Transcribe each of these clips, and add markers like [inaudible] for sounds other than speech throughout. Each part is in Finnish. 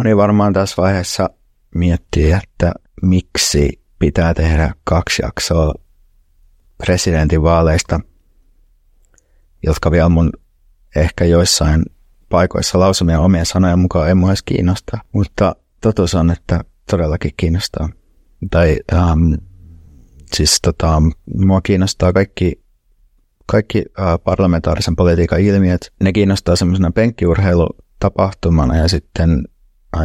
Moni varmaan tässä vaiheessa miettii, että miksi pitää tehdä kaksi jaksoa presidentinvaaleista, jotka vielä mun ehkä joissain paikoissa lausumia omia sanoja mukaan ei mua edes kiinnosta. Mutta totuus on, että todellakin kiinnostaa. Tai ähm, siis tota, mua kiinnostaa kaikki, kaikki äh, parlamentaarisen politiikan ilmiöt. Ne kiinnostaa semmoisena penkkiurheilutapahtumana ja sitten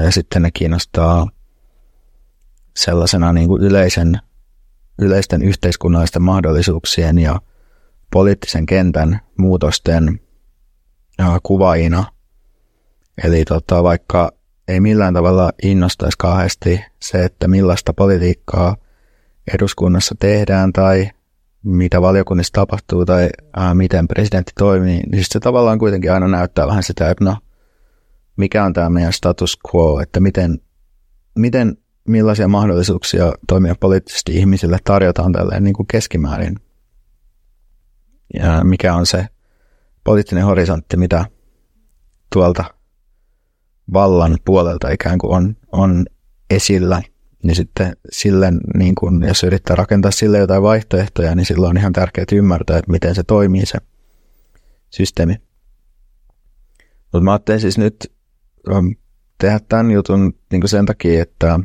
ja sitten ne kiinnostaa sellaisena niin kuin yleisen, yleisten yhteiskunnallisten mahdollisuuksien ja poliittisen kentän muutosten kuvaina. Eli tota, vaikka ei millään tavalla innostaisi kauheasti se, että millaista politiikkaa eduskunnassa tehdään tai mitä valiokunnissa tapahtuu tai ää, miten presidentti toimii, niin se tavallaan kuitenkin aina näyttää vähän sitä, että no, mikä on tämä meidän status quo, että miten, miten millaisia mahdollisuuksia toimia poliittisesti ihmisille tarjotaan tälleen niin kuin keskimäärin. Ja mikä on se poliittinen horisontti, mitä tuolta vallan puolelta ikään kuin on, on esillä. Niin sitten sille, niin kun, jos yrittää rakentaa sille jotain vaihtoehtoja, niin silloin on ihan tärkeää ymmärtää, että miten se toimii se systeemi. Mutta mä ajattelin siis nyt tehdä tämän jutun niin kuin sen takia, että,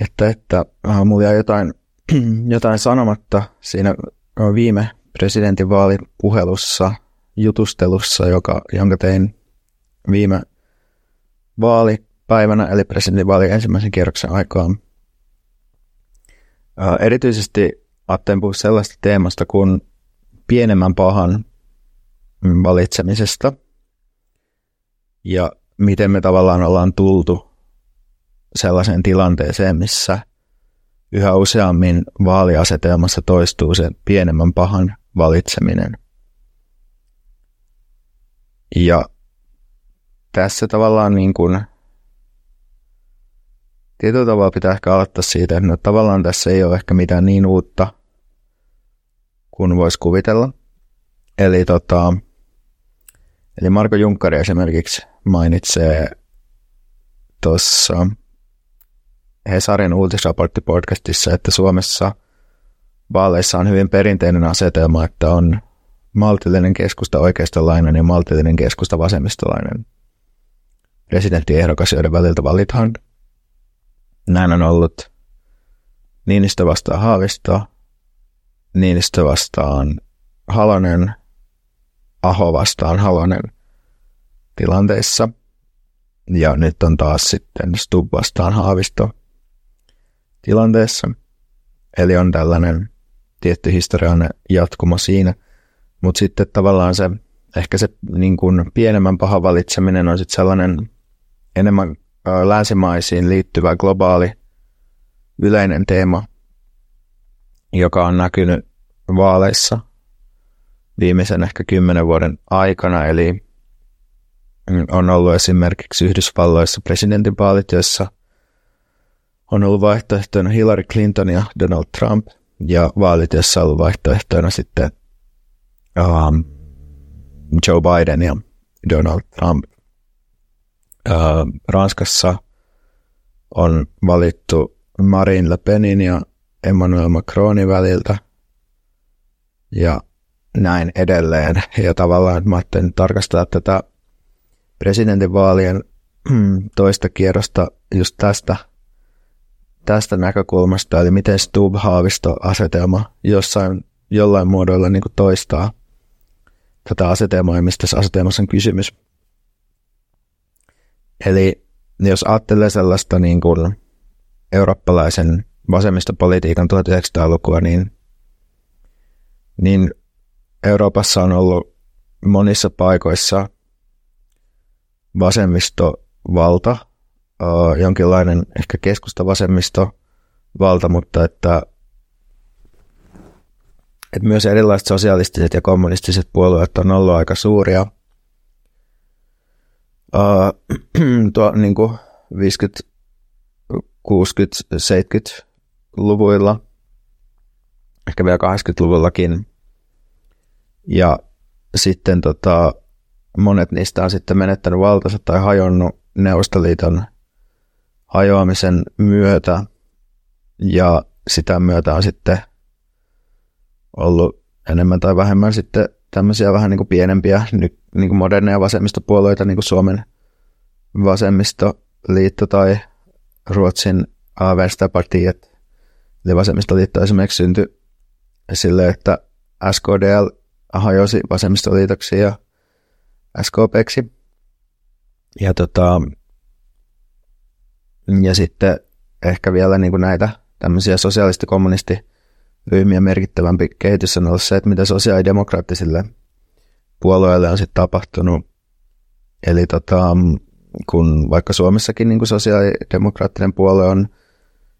että, että äh, mulla jäi jotain, [clears throat] jotain sanomatta siinä äh, viime presidentinvaalipuhelussa, jutustelussa, joka, jonka tein viime vaalipäivänä, eli presidentinvaalin ensimmäisen kierroksen aikaan. Äh, erityisesti ajattelin puhua sellaista teemasta kuin pienemmän pahan valitsemisesta – ja miten me tavallaan ollaan tultu sellaiseen tilanteeseen, missä yhä useammin vaaliasetelmassa toistuu se pienemmän pahan valitseminen. Ja tässä tavallaan niin kuin, tietyllä tavalla pitää ehkä aloittaa siitä, että no, tavallaan tässä ei ole ehkä mitään niin uutta kuin voisi kuvitella. Eli, tota, eli Marko Junkkari esimerkiksi mainitsee tuossa Hesarin uutisraporttipodcastissa, että Suomessa vaaleissa on hyvin perinteinen asetelma, että on maltillinen keskusta oikeistolainen ja maltillinen keskusta vasemmistolainen presidenttiehdokas, joiden väliltä valitaan. Näin on ollut Niinistö vastaan Haavisto, Niinistö vastaan Halonen, Aho vastaan Halonen – tilanteissa. Ja nyt on taas sitten Stub vastaan Haavisto tilanteessa. Eli on tällainen tietty historiallinen jatkumo siinä. Mutta sitten tavallaan se, ehkä se niin kuin pienemmän pahan valitseminen on sitten sellainen enemmän länsimaisiin liittyvä globaali yleinen teema, joka on näkynyt vaaleissa viimeisen ehkä kymmenen vuoden aikana, eli on ollut esimerkiksi Yhdysvalloissa presidentinvaalit, joissa on ollut vaihtoehtoina Hillary Clinton ja Donald Trump, ja vaalit, joissa on ollut vaihtoehtoina sitten um, Joe Biden ja Donald Trump. Uh, Ranskassa on valittu Marine Le Penin ja Emmanuel Macronin väliltä, ja näin edelleen. Ja tavallaan, mä ajattelin tarkastaa tätä presidentinvaalien toista kierrosta just tästä, tästä näkökulmasta, eli miten Stubb-Haavisto-asetelma jossain, jollain muodoilla niin toistaa tätä asetelmaa, mistä tässä asetelmassa on kysymys. Eli jos ajattelee sellaista niin kuin eurooppalaisen vasemmistopolitiikan 1900-lukua, niin, niin Euroopassa on ollut monissa paikoissa vasemmistovalta, jonkinlainen ehkä keskustavasemmistovalta, mutta että, että myös erilaiset sosialistiset ja kommunistiset puolueet on ollut aika suuria. [clears throat] tuo, niin kuin 50, 60, 70-luvuilla, ehkä vielä 80-luvullakin. Ja sitten tota, monet niistä on sitten menettänyt valtansa tai hajonnut Neuvostoliiton hajoamisen myötä. Ja sitä myötä on sitten ollut enemmän tai vähemmän sitten tämmöisiä vähän niin kuin pienempiä niin kuin moderneja vasemmistopuolueita, niin kuin Suomen vasemmistoliitto tai Ruotsin Vänsterpartiet. Eli vasemmistoliitto esimerkiksi syntyi sille, että SKDL hajosi vasemmistoliitoksi ja SKPksi. Ja, tota, ja sitten ehkä vielä niin kuin näitä tämmöisiä sosiaalisti-kommunistiryhmiä merkittävämpi kehitys on ollut se, että mitä sosiaalidemokraattisille puolueille on sitten tapahtunut. Eli tota, kun vaikka Suomessakin niin kuin sosiaalidemokraattinen puolue on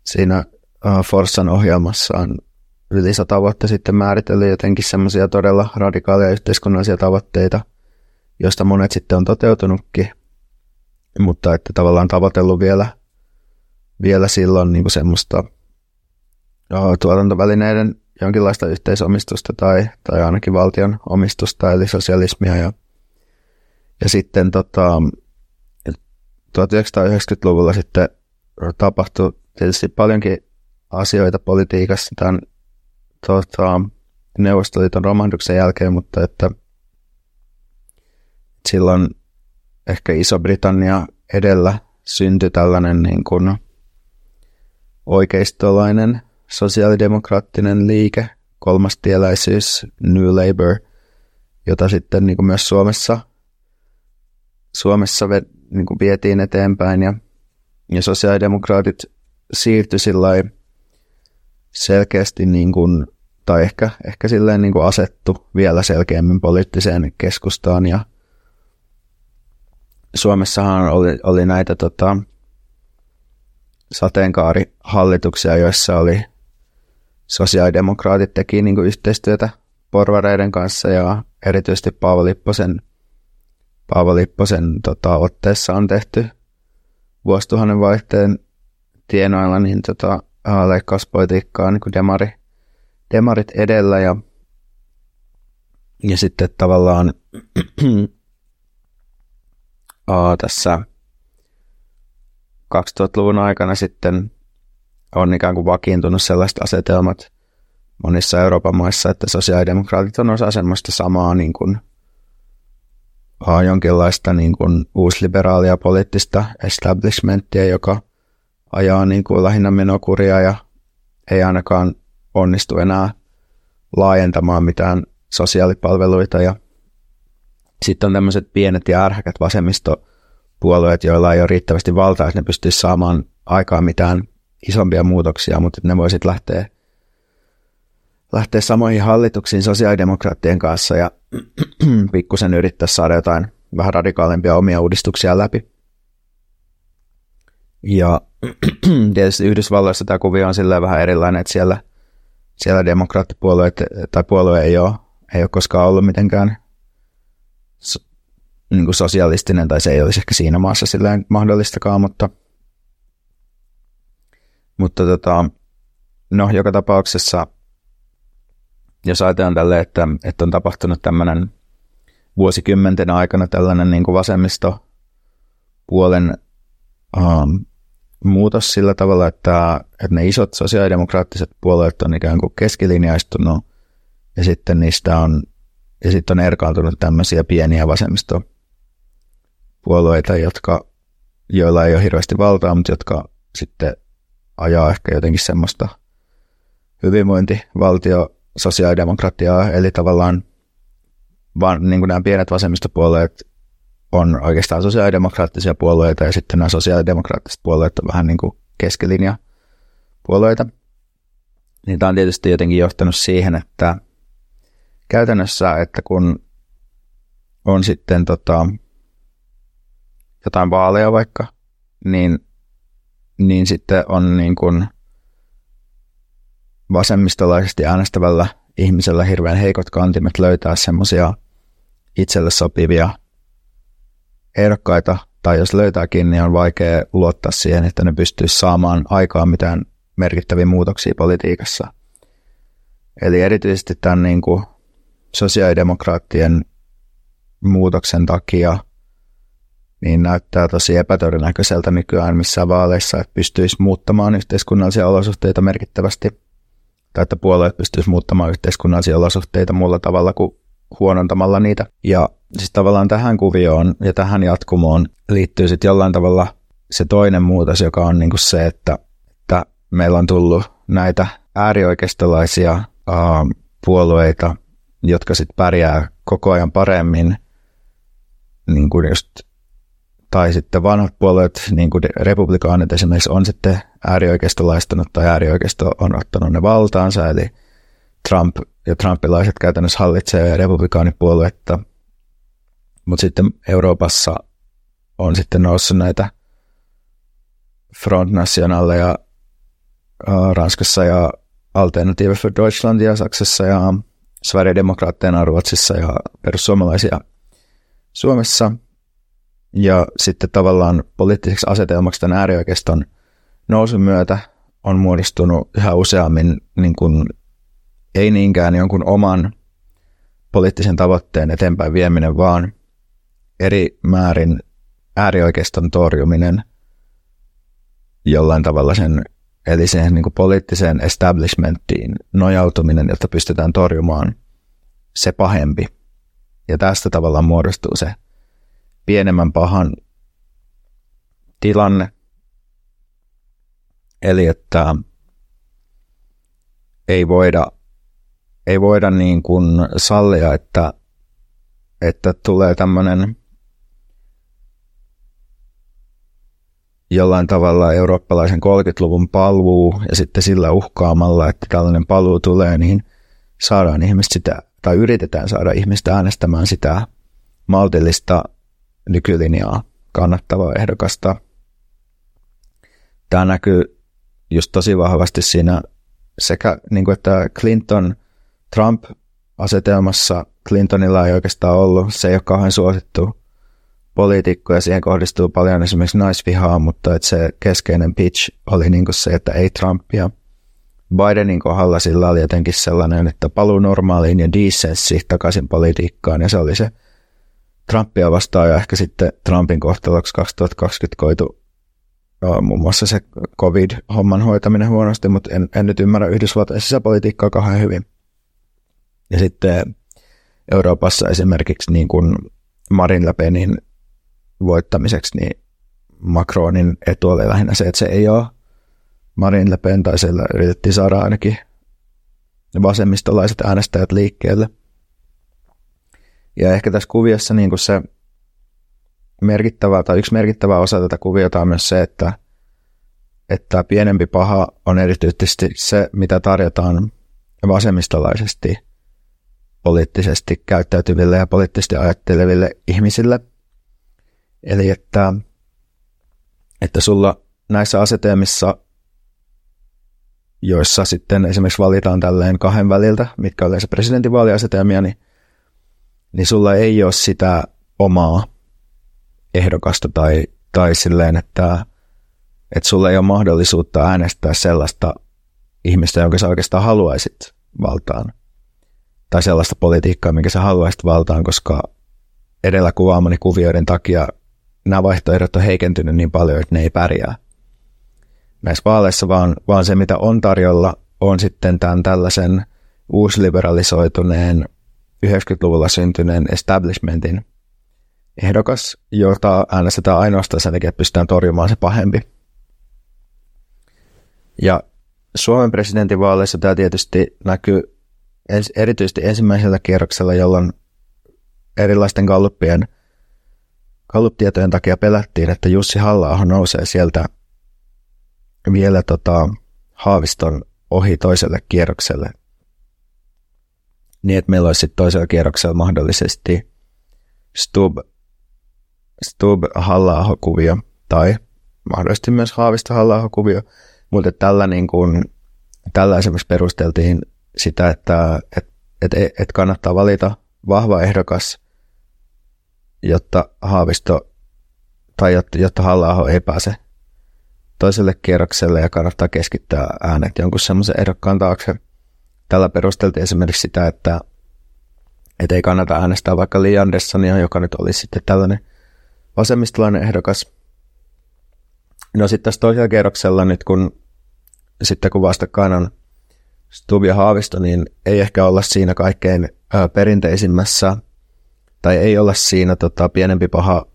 siinä Forssan ohjelmassaan yli sata vuotta sitten määritellyt jotenkin semmoisia todella radikaaleja yhteiskunnallisia tavoitteita, joista monet sitten on toteutunutkin, mutta että tavallaan tavoitellut vielä, vielä silloin niin kuin semmoista uh, tuotantovälineiden jonkinlaista yhteisomistusta tai, tai ainakin valtion omistusta, eli sosialismia. Ja, ja sitten tota, 1990-luvulla sitten tapahtui tietysti paljonkin asioita politiikassa tämän tota, Neuvostoliiton romahduksen jälkeen, mutta että silloin ehkä Iso-Britannia edellä syntyi tällainen niin kuin oikeistolainen sosiaalidemokraattinen liike, kolmas tieläisyys, New Labour, jota sitten niin kuin myös Suomessa, Suomessa niin kuin vietiin eteenpäin ja, ja sosiaalidemokraatit siirtyi sillä selkeästi niin kuin, tai ehkä, ehkä silleen niin kuin asettu vielä selkeämmin poliittiseen keskustaan ja Suomessahan oli, oli näitä tota, sateenkaarihallituksia, joissa oli sosiaalidemokraatit teki niin kuin yhteistyötä porvareiden kanssa ja erityisesti Paavo Lipposen, Paavo Lipposen tota, otteessa on tehty vuosituhannen vaihteen tienoilla niin tota, leikkauspolitiikkaa niin kuin demari, demarit edellä ja, ja sitten tavallaan aa, tässä 2000-luvun aikana sitten on ikään kuin vakiintunut sellaiset asetelmat monissa Euroopan maissa, että sosiaalidemokraatit on osa semmoista samaa niin kuin, jonkinlaista niin kuin uusliberaalia poliittista establishmenttia, joka ajaa niin kuin lähinnä menokuria ja ei ainakaan onnistu enää laajentamaan mitään sosiaalipalveluita. Ja sitten on tämmöiset pienet ja ärhäkät vasemmistopuolueet, joilla ei ole riittävästi valtaa, että ne pystyisi saamaan aikaan mitään isompia muutoksia, mutta ne voisit lähteä, lähteä samoihin hallituksiin sosiaalidemokraattien kanssa ja [clears throat] pikkusen yrittää saada jotain vähän radikaalimpia omia uudistuksia läpi. Ja [clears throat] tietysti Yhdysvalloissa tämä kuvio on silleen vähän erilainen, että siellä, siellä demokraattipuolue tai puolue ei ole, ei ole koskaan ollut mitenkään niin kuin sosialistinen, tai se ei olisi ehkä siinä maassa silleen mahdollistakaan, mutta, mutta tota, no, joka tapauksessa, jos ajatellaan tälle, että, että on tapahtunut tämmöinen vuosikymmenten aikana tällainen niin kuin vasemmistopuolen um, muutos sillä tavalla, että, että ne isot sosiaalidemokraattiset puolueet on ikään kuin keskilinjaistunut ja sitten niistä on, ja sitten on erkaantunut tämmöisiä pieniä vasemmistopuolueita, puolueita, jotka, joilla ei ole hirveästi valtaa, mutta jotka sitten ajaa ehkä jotenkin semmoista hyvinvointivaltio sosiaalidemokratiaa, eli tavallaan vaan niin kuin nämä pienet vasemmistopuolueet on oikeastaan sosiaalidemokraattisia puolueita ja sitten nämä sosiaalidemokraattiset puolueet on vähän niin kuin keskilinja puolueita. Niin tämä on tietysti jotenkin johtanut siihen, että käytännössä, että kun on sitten tota, jotain vaaleja vaikka, niin, niin sitten on niin kuin vasemmistolaisesti äänestävällä ihmisellä hirveän heikot kantimet löytää semmoisia itselle sopivia ehdokkaita, tai jos löytääkin, niin on vaikea luottaa siihen, että ne pystyisi saamaan aikaan mitään merkittäviä muutoksia politiikassa. Eli erityisesti tämän niin kuin sosiaalidemokraattien muutoksen takia niin näyttää tosi epätodennäköiseltä nykyään missään vaaleissa, että pystyisi muuttamaan yhteiskunnallisia olosuhteita merkittävästi, tai että puolueet pystyisi muuttamaan yhteiskunnallisia olosuhteita muulla tavalla kuin huonontamalla niitä. Ja siis tavallaan tähän kuvioon ja tähän jatkumoon liittyy sitten jollain tavalla se toinen muutos, joka on niin kuin se, että, että meillä on tullut näitä äärioikeistolaisia uh, puolueita, jotka sitten pärjää koko ajan paremmin, niin kuin just, tai sitten vanhat puolueet, niin kuin republikaanit esimerkiksi, on sitten äärioikeistolaistunut tai äärioikeisto on ottanut ne valtaansa, eli Trump ja trumpilaiset käytännössä hallitsee republikaanipuoluetta, mutta sitten Euroopassa on sitten noussut näitä Front Nationaleja Ranskassa ja Alternative for Deutschlandia Saksassa ja Sverigedemokraatteina Ruotsissa ja perussuomalaisia Suomessa. Ja sitten tavallaan poliittiseksi asetelmaksi tämän äärioikeiston nousun myötä on muodostunut yhä useammin niin kuin, ei niinkään jonkun oman poliittisen tavoitteen eteenpäin vieminen, vaan eri määrin äärioikeiston torjuminen jollain tavalla sen, eli siihen niin kuin poliittiseen establishmenttiin nojautuminen, jotta pystytään torjumaan se pahempi. Ja tästä tavallaan muodostuu se pienemmän pahan tilanne. Eli että ei voida, ei voida niin kuin sallia, että, että tulee tämmöinen jollain tavalla eurooppalaisen 30-luvun paluu ja sitten sillä uhkaamalla, että tällainen paluu tulee, niin saadaan ihmiset sitä, tai yritetään saada ihmistä äänestämään sitä maltillista nykylinjaa kannattavaa ehdokasta. Tämä näkyy just tosi vahvasti siinä sekä niin kuin, että Clinton Trump asetelmassa Clintonilla ei oikeastaan ollut, se ei ole kauhean suosittu poliitikko ja siihen kohdistuu paljon esimerkiksi naisvihaa, mutta että se keskeinen pitch oli niin kuin se, että ei Trumpia. Bidenin kohdalla sillä oli jotenkin sellainen, että paluu normaaliin ja decenssi takaisin politiikkaan ja se oli se Trumpia vastaan ja ehkä sitten Trumpin kohtaloksi 2020 koitu no, muun muassa se covid-homman hoitaminen huonosti, mutta en, en nyt ymmärrä Yhdysvaltain sisäpolitiikkaa kauhean hyvin. Ja sitten Euroopassa esimerkiksi niin kuin Marin Le Penin voittamiseksi, niin Macronin etu oli lähinnä se, että se ei ole Marin Le Pen, tai siellä yritettiin saada ainakin vasemmistolaiset äänestäjät liikkeelle. Ja ehkä tässä kuviossa niin kuin se merkittävä, tai yksi merkittävä osa tätä kuviota on myös se, että, että pienempi paha on erityisesti se, mitä tarjotaan vasemmistolaisesti poliittisesti käyttäytyville ja poliittisesti ajatteleville ihmisille – Eli että, että sulla näissä asetelmissa, joissa sitten esimerkiksi valitaan tälleen kahden väliltä, mitkä on yleensä presidentinvaaliasetelmia, niin, niin sulla ei ole sitä omaa ehdokasta tai, tai silleen, että, että sulla ei ole mahdollisuutta äänestää sellaista ihmistä, jonka sä oikeastaan haluaisit valtaan. Tai sellaista politiikkaa, minkä sä haluaisit valtaan, koska edellä kuvaamani kuvioiden takia nämä vaihtoehdot on heikentynyt niin paljon, että ne ei pärjää näissä vaaleissa, vaan, vaan se mitä on tarjolla on sitten tämän tällaisen uusliberalisoituneen 90-luvulla syntyneen establishmentin ehdokas, jota äänestetään ainoastaan sen takia, että pystytään torjumaan se pahempi. Ja Suomen presidentinvaaleissa tämä tietysti näkyy erityisesti ensimmäisellä kierroksella, jolloin erilaisten galluppien galluptietojen takia pelättiin, että Jussi halla nousee sieltä vielä tota, Haaviston ohi toiselle kierrokselle. Niin, että meillä olisi toisella kierroksella mahdollisesti Stub, Stub halla kuvio tai mahdollisesti myös Haavisto halla kuvio mutta tällä, niin kuin, tällä esimerkiksi perusteltiin sitä, että et, et, et kannattaa valita vahva ehdokas, jotta Haavisto tai jotta, jotta halla ei pääse toiselle kierrokselle ja kannattaa keskittää äänet jonkun semmoisen ehdokkaan taakse. Tällä perusteltiin esimerkiksi sitä, että, et ei kannata äänestää vaikka Li Anderssonia, joka nyt olisi sitten tällainen vasemmistolainen ehdokas. No sitten tässä toisella kierroksella nyt, kun sitten kun vastakkain on Stub ja Haavisto, niin ei ehkä olla siinä kaikkein ö, perinteisimmässä, tai ei olla siinä tota, pienempi paha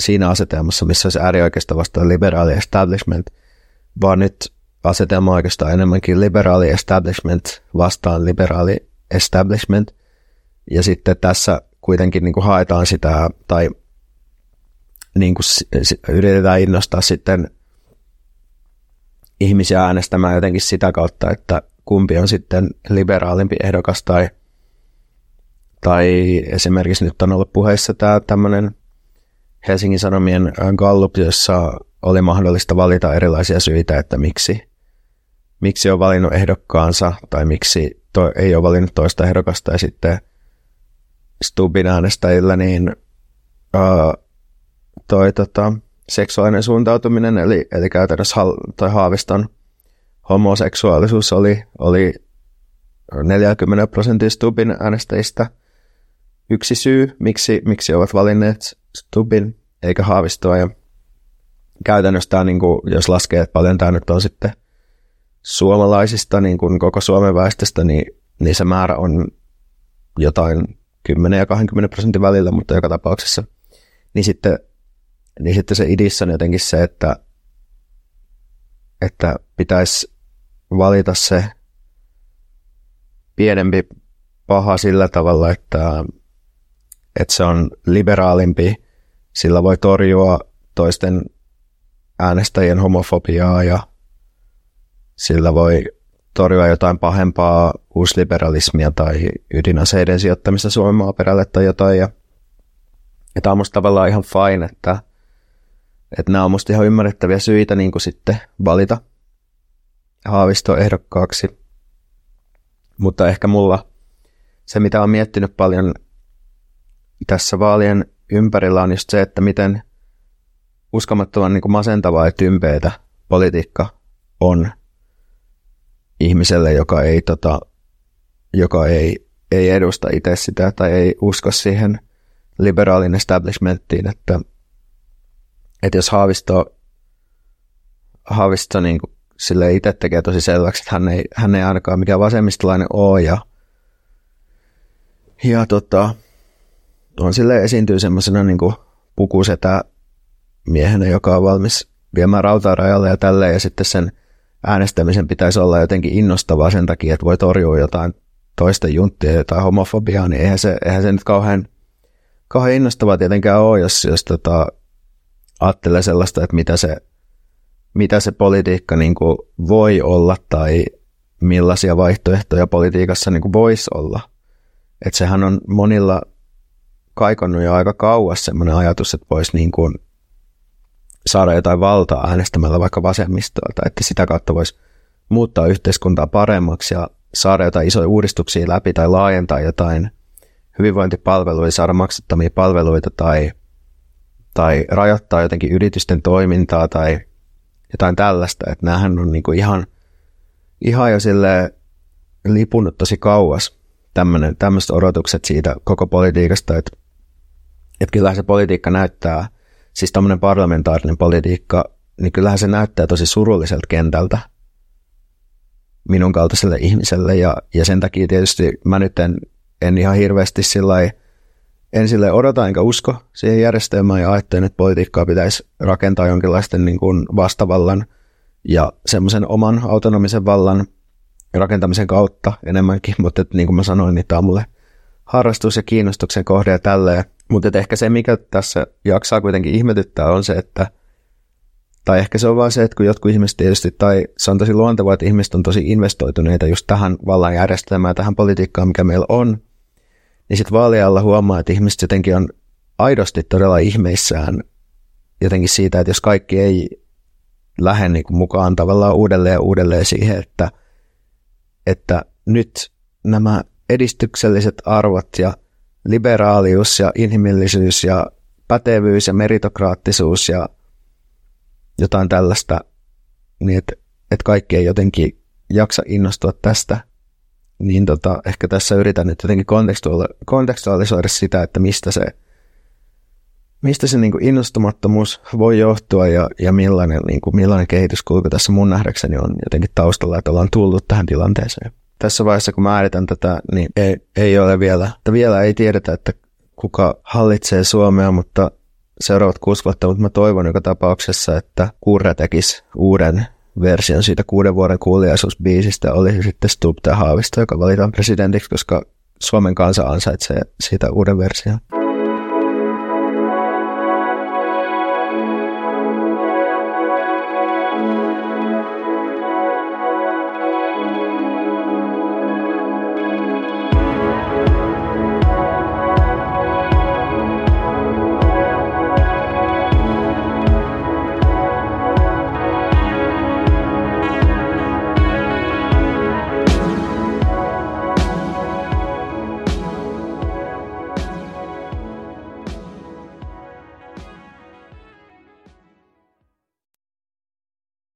siinä asetelmassa, missä olisi äärioikeista vastaan liberaali establishment, vaan nyt asetelma oikeastaan enemmänkin liberaali establishment vastaan liberaali establishment. Ja sitten tässä kuitenkin niin kuin haetaan sitä, tai niin kuin yritetään innostaa sitten ihmisiä äänestämään jotenkin sitä kautta, että kumpi on sitten liberaalimpi ehdokas tai, tai esimerkiksi nyt on ollut puheissa tämä tämmöinen Helsingin Sanomien Gallup, jossa oli mahdollista valita erilaisia syitä, että miksi, miksi on valinnut ehdokkaansa tai miksi to, ei ole valinnut toista ehdokasta. Ja sitten Stubbin äänestäjillä, niin uh, toi tota, seksuaalinen suuntautuminen, eli, eli käytännössä hal, tai Haaviston homoseksuaalisuus oli, oli 40 prosentin Stubin äänestäjistä yksi syy, miksi, miksi ovat valinneet Stubin eikä Haavistoa. Ja käytännössä tämä, niin kuin, jos laskee, että paljon tämä nyt on sitten suomalaisista, niin kuin koko Suomen väestöstä, niin, niin se määrä on jotain 10 ja 20 prosentin välillä, mutta joka tapauksessa. Niin sitten niin sitten se idissä on jotenkin se, että, että pitäisi valita se pienempi paha sillä tavalla, että, että se on liberaalimpi, sillä voi torjua toisten äänestäjien homofobiaa ja sillä voi torjua jotain pahempaa uusliberalismia tai ydinaseiden sijoittamista Suomen maaperälle tai jotain. Ja, ja tämä on musta tavallaan ihan fine, että, että nämä on musta ihan ymmärrettäviä syitä niin kuin sitten valita Haavisto ehdokkaaksi. Mutta ehkä mulla se, mitä on miettinyt paljon tässä vaalien ympärillä on just se, että miten uskomattoman niin kuin masentavaa ja tympeitä politiikka on ihmiselle, joka ei, tota, joka ei, ei edusta itse sitä tai ei usko siihen liberaalin establishmenttiin, että että jos Haavisto, Haavisto niin kuin sille itse tekee tosi selväksi, että hän ei, hän ei ainakaan mikään vasemmistolainen ole ja, ja tota, on sille esiintyy semmoisena niin pukusetä miehenä, joka on valmis viemään rautaa rajalle ja tälleen ja sitten sen äänestämisen pitäisi olla jotenkin innostavaa sen takia, että voi torjua jotain toista junttia tai homofobiaa, niin eihän se, eihän se nyt kauhean, kauhean innostavaa tietenkään ole, jos, jos tota, ajattelee sellaista, että mitä se, mitä se politiikka niin kuin voi olla tai millaisia vaihtoehtoja politiikassa niin kuin voisi olla. Että sehän on monilla kaikonnut jo aika kauas semmoinen ajatus, että voisi niin kuin saada jotain valtaa äänestämällä vaikka vasemmistoa, tai että sitä kautta voisi muuttaa yhteiskuntaa paremmaksi ja saada jotain isoja uudistuksia läpi tai laajentaa jotain hyvinvointipalveluja, saada maksuttamia palveluita tai tai rajoittaa jotenkin yritysten toimintaa tai jotain tällaista. Että näähän on niinku ihan, ihan jo sille lipunut tosi kauas tämmöiset odotukset siitä koko politiikasta, että, että kyllähän se politiikka näyttää, siis tämmöinen parlamentaarinen politiikka, niin kyllähän se näyttää tosi surulliselta kentältä minun kaltaiselle ihmiselle ja, ja sen takia tietysti mä nyt en, en ihan hirveästi sillä en sille odota enkä usko siihen järjestelmään ja ajattelen, että politiikkaa pitäisi rakentaa jonkinlaisten niin kuin vastavallan ja semmoisen oman autonomisen vallan rakentamisen kautta enemmänkin, mutta että, niin kuin mä sanoin, niin tämä on mulle harrastus ja kiinnostuksen kohde ja tälleen. Mutta ehkä se, mikä tässä jaksaa kuitenkin ihmetyttää, on se, että tai ehkä se on vaan se, että kun jotkut ihmiset tietysti, tai se on tosi luontevaa, että ihmiset on tosi investoituneita just tähän vallan järjestelmään, tähän politiikkaan, mikä meillä on, niin sitten vaalialla huomaa, että ihmiset jotenkin on aidosti todella ihmeissään jotenkin siitä, että jos kaikki ei lähde niin mukaan tavallaan uudelleen ja uudelleen siihen, että, että nyt nämä edistykselliset arvot ja liberaalius ja inhimillisyys ja pätevyys ja meritokraattisuus ja jotain tällaista, niin että, että kaikki ei jotenkin jaksa innostua tästä, niin tota, ehkä tässä yritän nyt jotenkin kontekstualisoida sitä, että mistä se, mistä se niin innostumattomuus voi johtua ja, ja millainen, niin kuin, millainen kehityskulku tässä mun nähdäkseni on jotenkin taustalla, että ollaan tullut tähän tilanteeseen. Tässä vaiheessa, kun määritän tätä, niin ei, ei ole vielä, että vielä ei tiedetä, että kuka hallitsee Suomea, mutta seuraavat kuusi vuotta, mutta mä toivon joka tapauksessa, että Kurre tekisi uuden version siitä kuuden vuoden kuuliaisuusbiisistä, oli se sitten Stubb tai Haavisto, joka valitaan presidentiksi, koska Suomen kansa ansaitsee siitä uuden version.